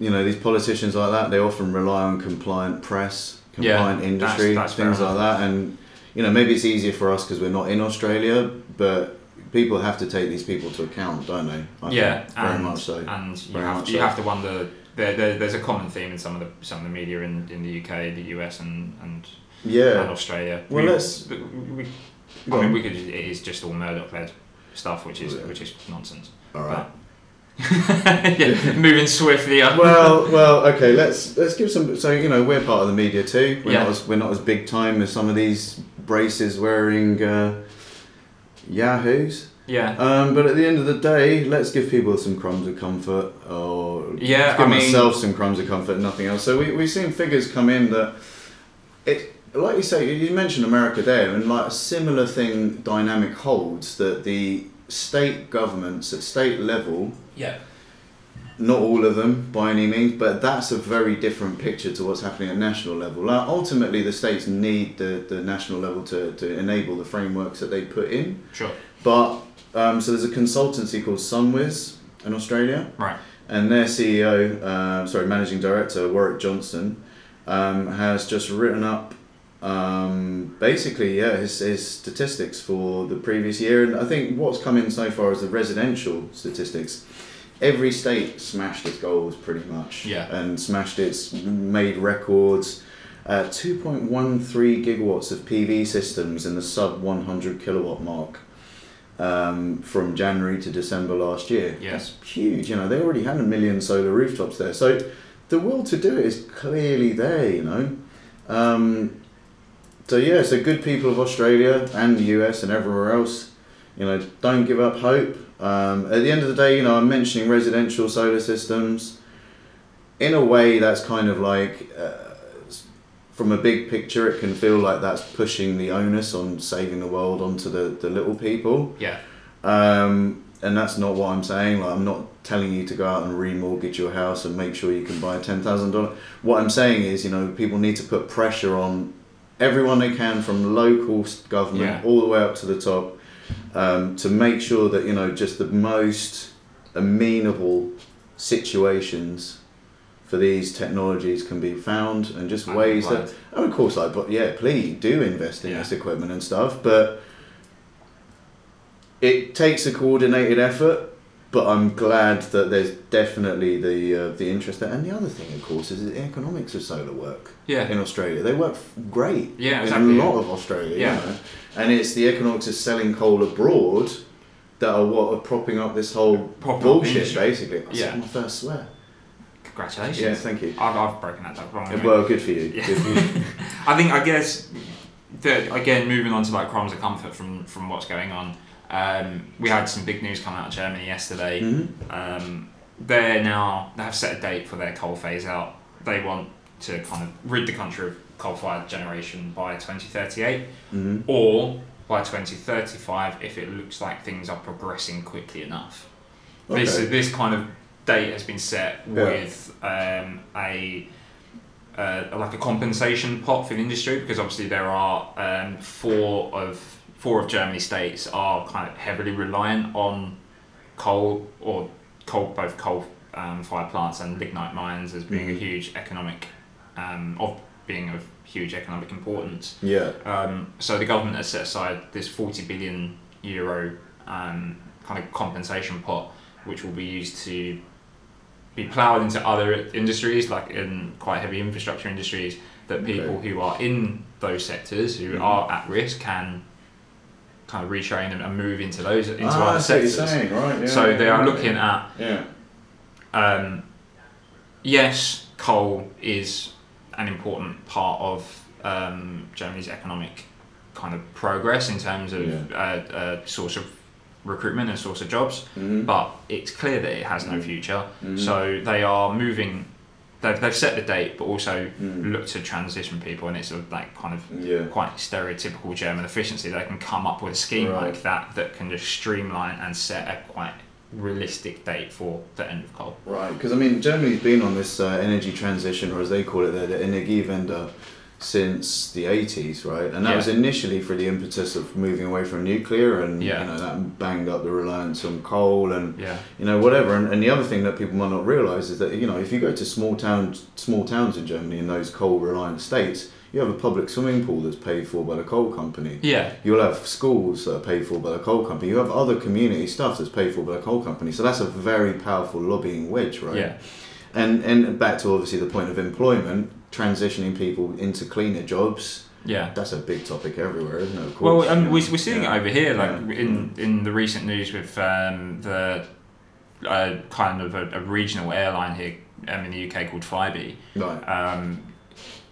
you know, these politicians like that, they often rely on compliant press, compliant that's- industry, that's fair things like that. And you know, maybe it's easier for us because we're not in Australia, but people have to take these people to account, don't they? I yeah think, very and, much so. and you Very have much you so. have to wonder there, there, there's a common theme in some of the some of the media in, in the UK the US and and, and Australia Well, we, let's- we, we- I mean on. we could it is just all Murdoch led stuff which is Yeah. which is nonsense All right. yeah, moving swiftly up well, well, okay. Let's let's give some. So you know, we're part of the media too. We're Yeah. not as we're not as big time as some of these braces wearing uh, yahoos. yeah Um, but at the end of the day, let's give people some crumbs of comfort, or Yeah, give I mean- myself some crumbs of comfort, nothing else. So we we've seen figures come in that it, like you say, you mentioned America there, and like a similar thing dynamic holds that the state governments at state level yeah not all of them by any means, but that's a very different picture to what's happening at national level. Like ultimately, the states need the, the national level to, to enable the frameworks that they put in. sure But um, so there's a consultancy called Sunwiz, in Australia. Right. And their CEO, uh, sorry, managing director Warwick Johnston, um, has just written up um, basically yeah his, his statistics for the previous year, and I think what's come in so far is the residential statistics. Every state smashed its goals pretty much, Yeah. and smashed its made records. Uh, 2.13 gigawatts of PV systems in the sub 100 kilowatt mark um, from January to December last year. Yes. That's huge. You know, they already had a million solar rooftops there. So the will to do it is clearly there, you know. Um, so, yeah, so good people of Australia and the US and everywhere else, you know, don't give up hope. Um, at the end of the day, you know, I'm mentioning residential solar systems. In a way, that's kind of like. Uh, from a big picture, it can feel like that's pushing the onus on saving the world onto the, the little people. Yeah. Um, and that's not what I'm saying. Like I'm not telling you to go out and remortgage your house and make sure you can buy a ten thousand dollar. What I'm saying is, you know, people need to put pressure on everyone they can from local government Yeah. all the way up to the top um, to make sure that you know just the most amenable situations for these technologies can be found and just And ways applied. that oh, of course like but yeah please do invest in Yeah. this equipment and stuff but it takes a coordinated effort but I'm glad that there's definitely the uh, the interest there and the other thing of course is the economics of solar work Yeah. in Australia they work f- great Yeah, in a lot of Australia Yeah. you know? And it's the economics of selling coal abroad that are what are propping up this whole bullshit basically I Yeah. my first swear Congratulations. yeah thank you I've, I've broken that wrong. well good for you Yeah. Good for you. I think I guess that again moving on to like crumbs of comfort from from what's going on. Um, we had some big news come out of Germany yesterday. Mhm. Um, they're now they have set a date for their coal phase out. They want to kind of rid the country of coal-fired generation by 2038 Mhm. or by 2035 if it looks like things are progressing quickly enough. This Okay. this kind of date has been set Yeah. with um, a uh, like a compensation pot for the industry because obviously there are um, four of four of Germany's states are kind of heavily reliant on coal or coal both coal um, fire plants and lignite mines as being a Mhm. huge economic um, of being of huge economic importance. yeah Um, so the government has set aside this 40 billion euro um, kind of compensation pot, which will be used to be ploughed into other industries, like in quite heavy infrastructure industries, that people Okay. who are in those sectors who Mhm. are at risk can kind of retrain and, and move into those into ah, other I see what you're sectors. right yeah, so they are yeah. looking at yeah um, yes, coal is an important part of um, Germany's economic kind of progress in terms of Yeah. uh, uh, source of recruitment and source of jobs, Mhm. but it's clear that it has no Mm. future. Mhm. So they are moving. They've, they've set the date, but also Mm. look to transition people, and it's sort of like kind of yeah quite stereotypical German efficiency. They can come up with a scheme Right. like that that can just streamline and set a quite realistic date for the end of coal. Right, because I mean, Germany's been on this uh, energy transition, or as they call it, the, the Energiewende, since the 80s, right? And that Yeah. was initially for the impetus of moving away from nuclear, and Yeah. you know that banged up the reliance on coal and Yeah. you know whatever. And, and the other thing that people might not realise is that you know if you go to small towns, small towns in Germany in those coal-reliant states, you have a public swimming pool that's paid for by the coal company. Yeah. You'll have schools that are paid for by the coal company. You have other community stuff that's paid for by the coal company. So that's a very powerful lobbying wedge, right? Yeah. And and back to obviously the point of employment, transitioning people into cleaner jobs. Yeah. That's a big topic everywhere, isn't it? Of Well, course, um, yeah. we're, we're seeing Yeah. it over here, like Yeah. in in the recent news with um, the uh, kind of a, a regional airline here um, in the UK called Flybe. Right. Um,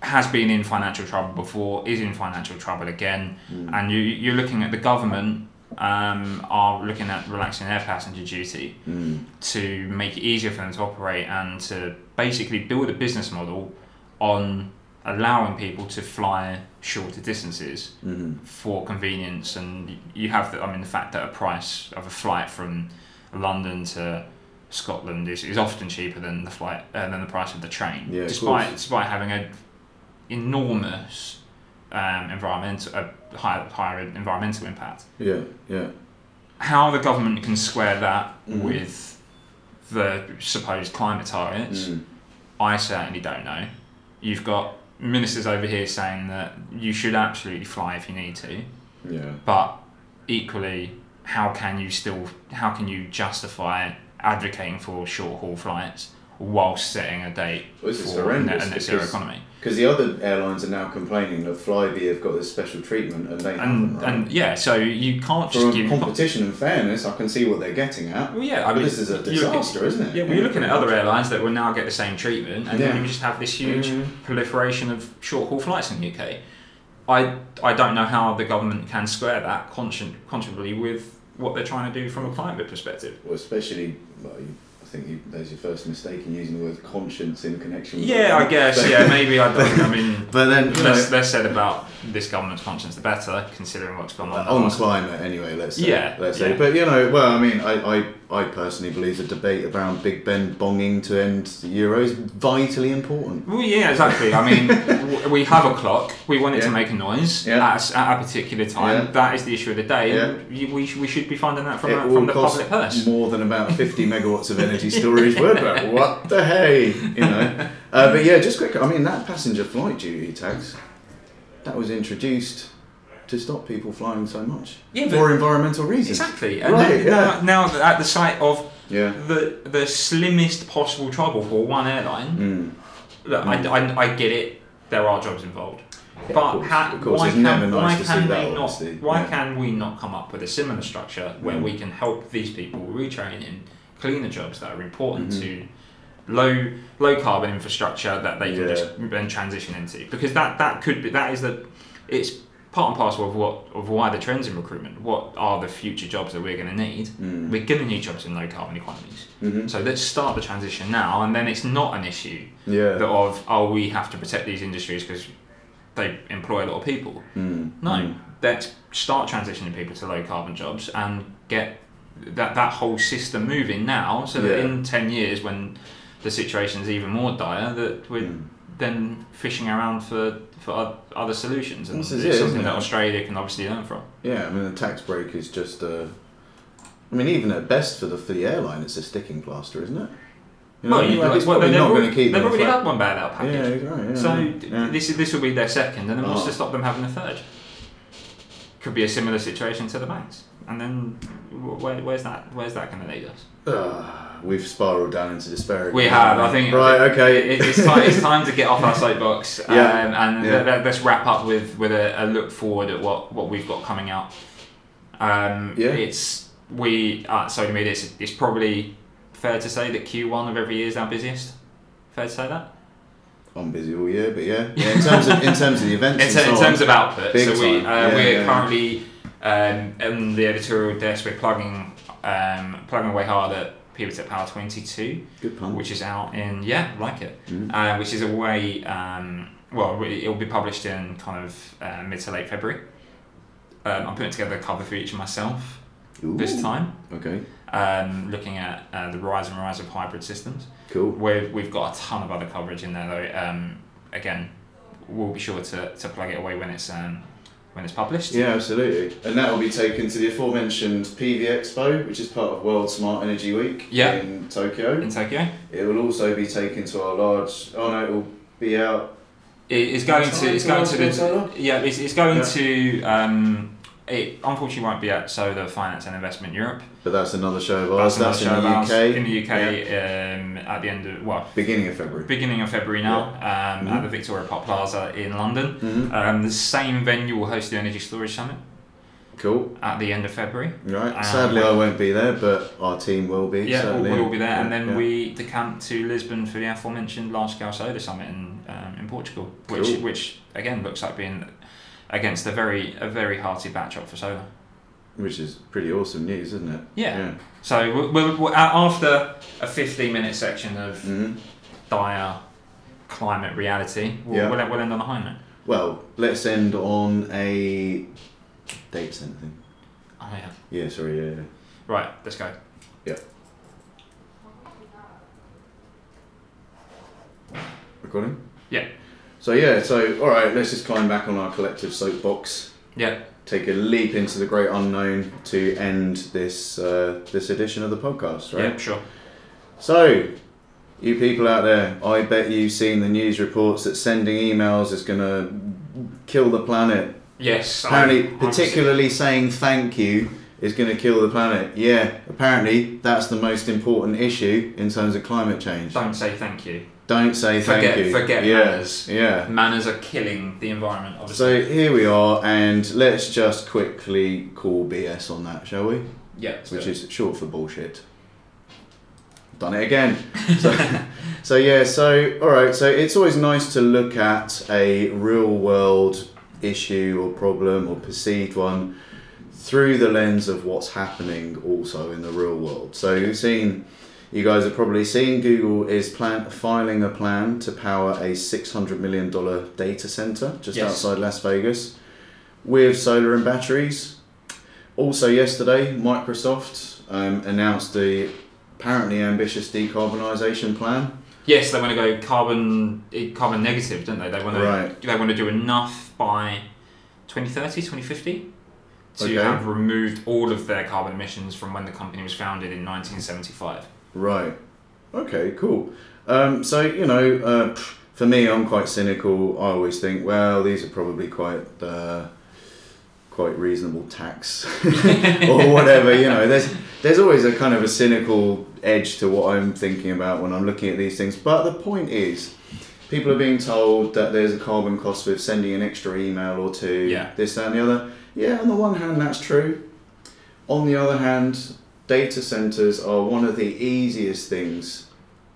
has been in financial trouble before, is in financial trouble again, Mm. and you you're looking at the government um, are looking at relaxing their passenger duty Mm. to make it easier for them to operate and to basically build a business model on allowing people to fly shorter distances hmm. for convenience. And you have the I mean the fact that a price of a flight from London to Scotland is, is often cheaper than the flight uh, than the price of the train. Yeah, despite despite having a enormous um, environmental a higher, higher environmental impact Yeah. Yeah. how the government can square that Mhm. with the supposed climate targets. Mm. I certainly don't know. You've got ministers over here saying that you should absolutely fly if you need to, Yeah. but equally, how can you still how can you justify advocating for short haul flights whilst setting a date Well, for a net, a net zero economy? Because the other airlines are now complaining that Flybe have got this special treatment and they haven't. And Right? and yeah, so you can't just For give competition and fairness, I can see what they're getting at. Well, yeah, I mean, this is a disaster, isn't it? Yeah, well, you're looking at other airlines that will now get the same treatment, and Yeah. then we just have this huge Mhm. proliferation of short haul flights in the UK. I I don't know how the government can square that conscient, conscionably with what they're trying to do from a climate perspective. Well, especially, you, I think you, there's your first mistake in using the word conscience in connection with Yeah, I guess. Yeah, maybe I don't. I mean, But then, you less, know, less said about this government's conscience, the better, considering what's gone on. on climate anyway, let's say. Yeah, Let's say. yeah. But, you know, well, I mean, I, I, I personally believe the debate around Big Ben bonging to end the Euro is vitally important. Well, yeah, exactly. I mean, w- we have a clock. We want it to make a noise Yeah. at, at a particular time. Yeah. That is the issue of the day. Yeah. We, we should be funding that from, it from the public purse. more than about 50 megawatts of energy storage. Word, but what the hey, you know? Uh, but yeah, just quick. I mean, that passenger flight duty tax that was introduced to stop people flying so much Yeah, for environmental reasons. Exactly. And Right, then, yeah. now, now at the sight of Yeah. the the slimmest possible trouble for one airline, Mm. look, I, I, I get it. There are jobs involved. Yeah, but of course, ha- of course, why can, never why nice see can that, not? Why can we not come up with a similar structure where Mm. we can help these people retrain in cleaner jobs that are important Mhm. to low low carbon infrastructure that they can Yeah. just then transition into? Because that that could be that is the it's part and parcel of what of why the trends in recruitment. What are the future jobs that we're going to need? Mm. We're going to need jobs in low carbon economies. hmm So let's start the transition now, and then it's not an issue Yeah. that of oh we have to protect these industries because they employ a lot of people. Mm. No, Mm. let's start transitioning people to low carbon jobs and get that that whole system moving now, so that Yeah. in ten years when the situation's even more dire, that we're Mm. then fishing around for for other solutions, and This it's is it, something that it? Australia can obviously learn from. Yeah, I mean the tax break is just. Uh, I mean, even at best for the for the airline, it's a sticking plaster, isn't it? You know, well, you, like, it's well, probably not going to keep. they've already had one bailout package. Yeah, right. Yeah, So yeah. this this will be their second, and then what's Oh. to stop them having a third? Could be a similar situation to the banks, and then where, where's that where's that going to lead us? Ah, we've spiraled down into despair. We have. I think. Right. Okay. It, it's, time, it's time to get off our soapbox um, Yeah, and yeah. let, us wrap up with with a, a look forward at what what we've got coming out. Um, Yeah. It's we at Solar Media. It's, it's probably fair to say that Q1 of every year is our busiest. Fair to say that. I'm busy all year, but yeah. yeah in terms of in terms of the events, in, so in on, terms of output, so we uh, Yeah, we're yeah. currently um, the editorial desk. We're plugging um, plugging away hard at PV Tech Power Twenty Two, which is out in yeah, like it, Mhm. uh, which is a way. Um, well, it'll be published in kind of uh, mid to late February. Um, I'm putting together a cover for each myself this time, Okay. um, looking at uh, the rise and rise of hybrid systems. Cool. Where we've got a ton of other coverage in there though. Um, again, we'll be sure to, to plug it away when it's um, when it's published. Yeah, absolutely. And that will be taken to the aforementioned PV Expo, which is part of World Smart Energy Week Yeah. in Tokyo. In Tokyo, It will also be taken to our large. Oh no, it will be out. it's going to it's going to the yeah it's, it's going Yeah. to um, it unfortunately won't be at Solar Finance and Investment Europe. But that's another show of ours. That's, show in the UK. In the UK, um, at the end of well, Beginning of February. beginning of February now, um, at Mhm. the Victoria Park Plaza in London. hmm Um, the same venue will host the Energy Storage Summit Cool. at the end of February. Right. Um, Sadly, I won't be there, but our team will be. Yeah, we'll, certainly. we'll be there, and then yeah. we decamp to Lisbon for the aforementioned large scale solar summit in um, in Portugal, which Cool. which again looks like being against a very a very hearty backdrop for solar. Which is pretty awesome news, isn't it? Yeah. yeah. So we'll, we'll, after a 15 minute section of hmm dire climate reality, we'll, Yeah. we'll, we'll end on a high note. Well, let's end on a data center thing. Oh yeah. Yeah, sorry, yeah, yeah. Right, let's go. Yeah. Recording? Yeah. So yeah, so all right, let's just climb back on our collective soapbox. Yeah. Take a leap into the great unknown to end this uh, this edition of the podcast, right? Yeah. Sure. So, you people out there, I bet you've seen the news reports that sending emails is going to kill the planet. Yes. Apparently, I'm- I'm- particularly saying thank you is going to kill the planet. Yeah, apparently that's the most important issue in terms of climate change. Don't say thank you. Don't say thank Forget- you. forget yeah, manners. Yeah. Manners are killing the environment. Obviously. So here we are, and let's just quickly call BS on that, shall we? yeah. Which is short for bullshit. Done it again. So, so yeah, so alright, so it's always nice to look at a real world issue or problem or perceived one through the lens of what's happening also in the real world. So you've seen you guys have probably seen Google is plan- filing a plan to power a $600 million data center just Yes. outside Las Vegas with solar and batteries. Also, yesterday, Microsoft um, announced the apparently ambitious decarbonisation plan. Yes, they want to go carbon eh, carbon negative, don't they? They want to Right. they want to do enough by 2030, 2050 to Okay. have removed all of their carbon emissions from when the company was founded in 1975. Right. Okay, cool. Um, so, you know, uh, for me, I'm quite cynical. I always think, well, these are probably quite. Uh, quite reasonable tax or whatever you know there's there's always a kind of a cynical edge to what I'm thinking about when I'm looking at these things but the point is people are being told that there's a carbon cost with sending an extra email or two Yeah. this that and the other yeah on the one hand that's true on the other hand data centers are one of the easiest things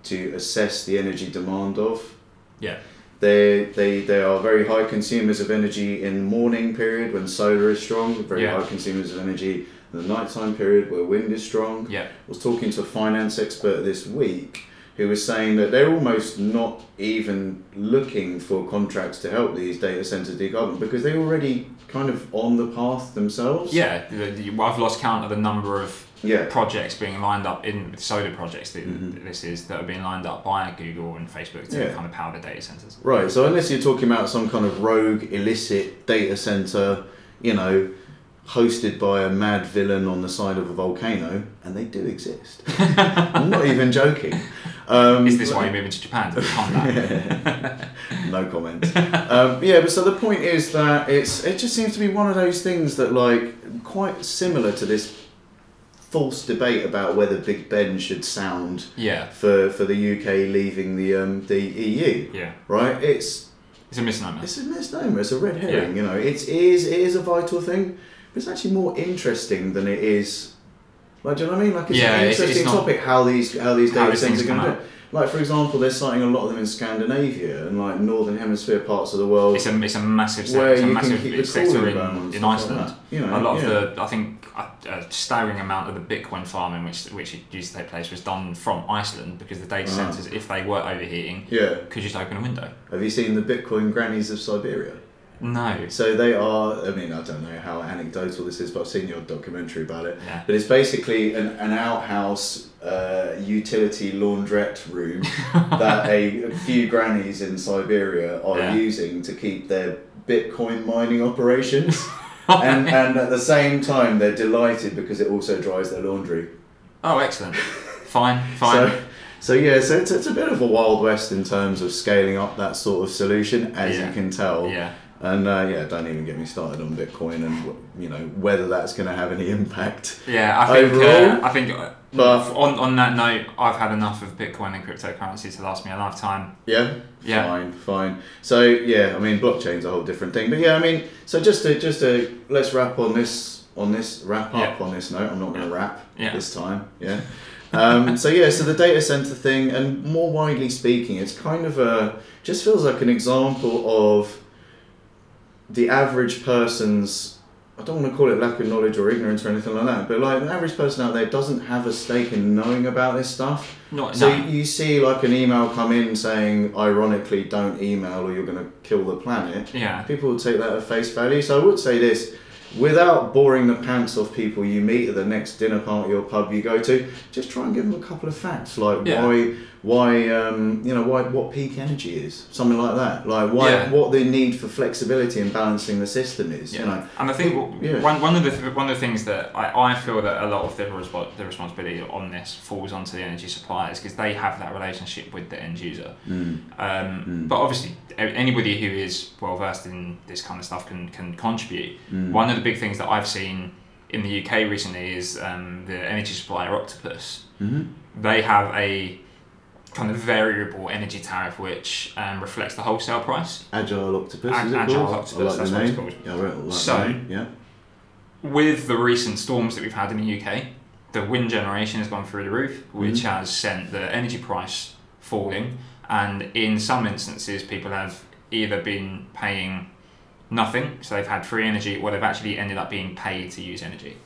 to assess the energy demand of Yeah. they, they, they are very high consumers of energy in the morning period when solar is strong, very Yeah. high consumers of energy in the nighttime period where wind is strong. Yeah. I was talking to a finance expert this week who was saying that they're almost not even looking for contracts to help these data centers decarbon because they're already kind of on the path themselves. Yeah, I've lost count of the number of Yeah. projects being lined up in solar projects that Mhm. this is that are being lined up by Google and Facebook to Yeah. kind of power the data centers. Right, so unless you're talking about some kind of rogue, illicit data center, you know, hosted by a mad villain on the side of a volcano, and they do exist. I'm not even joking. Um, Is this why you're moving to Japan to that? no comment. um, yeah, but so the point is that it's it just seems to be one of those things that like quite similar to this false debate about whether Big Ben should sound yeah, for, for the UK leaving the um, the EU. yeah, Right? It's it's a misnomer. it's a misnomer. It's a red herring. You know, it is it is a vital thing, but it's actually more interesting than it is. Like, do you know what I mean? Like, it's Yeah, an it's- it's interesting not- topic how these how these How these things are going to do. Like, for example, they're citing a lot of them in Scandinavia and like northern hemisphere parts of the world. It's a it's a massive Where sector. It's a you can massive keep the sector in, in stuff like Iceland. you know, a lot yeah. of the I think a, a staggering amount of the Bitcoin farming which which it used to take place was done from Iceland because the data Ah. centers, if they were overheating, yeah. could just open a window. Have you seen the Bitcoin grannies of Siberia? No. So they are. I mean, I don't know how anecdotal this is, but I've seen your documentary about it. Yeah. But it's basically an, an outhouse uh, utility laundrette room that a few grannies in Siberia are Yeah. using to keep their Bitcoin mining operations. and, and at the same time, they're delighted because it also dries their laundry. Oh, excellent. Fine, fine. So, so yeah, so it's, it's a bit of a wild west in terms of scaling up that sort of solution, as Yeah. you can tell. yeah. And uh, yeah, don't even get me started on Bitcoin and you know whether that's going to have any impact. Yeah, I think. Uh, I think. But- on on that note, I've had enough of Bitcoin and cryptocurrency to last me a lifetime. Yeah. Yeah. Fine, fine. So yeah, I mean, blockchain's a whole different thing. But yeah, I mean, so just to just to let's wrap on this on this wrap up Yeah. on this note. I'm not going to wrap Yeah. this time. Yeah. Um, so yeah, so the data center thing, and more widely speaking, it's kind of a just feels like an example of the average person's. I don't want to call it lack of knowledge or ignorance or anything like that, but like the average person out there doesn't have a stake in knowing about this stuff. Not So no. you see like an email come in saying, ironically, don't email or you're going to kill the planet. Yeah. People will take that at face value. So I would say this, without boring the pants off people you meet at the next dinner party or pub you go to, just try and give them a couple of facts, like Yeah. why why um, you know why what peak energy is, something like that. Like why Yeah. what the need for flexibility and balancing the system is. You know, And I think Yeah. one, one of the th- one of the things that I, I feel that a lot of the, respo- the responsibility on this falls onto the energy suppliers because they have that relationship with the end user. Mm. Um, But obviously, anybody who is well versed in this kind of stuff can can contribute. Mm. One of the big things that I've seen in the UK recently is um, the energy supplier Octopus. Mhm. They have a kind of variable energy tariff which um, reflects the wholesale price. Agile Octopus. Ag- is it Agile called? Octopus, like that's the what it's called. Yeah, like So-. Yeah. with the recent storms that we've had in the UK, the wind generation has gone through the roof, which Mhm. has sent the energy price falling. And in some instances, people have either been paying nothing, so they've had free energy, or they've actually ended up being paid to use energy.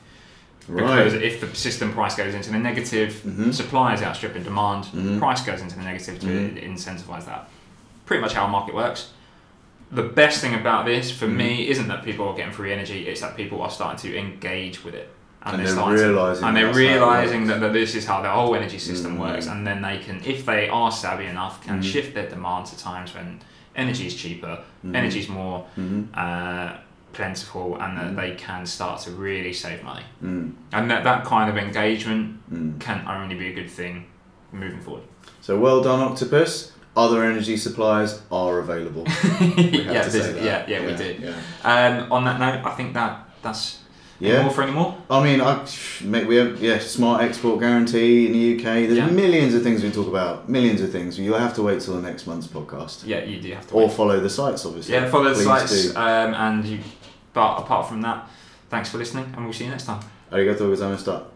Because Right. if the system price goes into the negative, Mhm. supply is outstripping demand, Mhm. price goes into the negative to Mhm. incentivize that. Pretty much how a market works. The best thing about this for Mhm. me isn't that people are getting free energy, it's that people are starting to engage with it. And they're they're starting to- and they're that's how it realizing that, that this is how the whole energy system Mhm. works, and then they can, if they are savvy enough, can Mhm. shift their demand to times when energy is cheaper, energy is more uh, plentiful, and that Mhm. they can start to really save money. Mm. And that, that kind of engagement Mm. can only be a good thing moving forward. So well done, Octopus. Other energy suppliers are available. Yeah, to this- say that. yeah, yeah, we do. Yeah. Um, on that note, I think that that's Yeah. more for any more. I mean, I, mate, we have yeah, smart export guarantee in the UK. There's Yeah. millions of things we talk about. Millions of things. You'll have to wait till the next month's podcast, Yeah, you do have to. or wait. follow the sites, obviously. yeah, follow the sites, um, and you. But apart from that, thanks for listening, and we'll see you next time. Gozaimashita.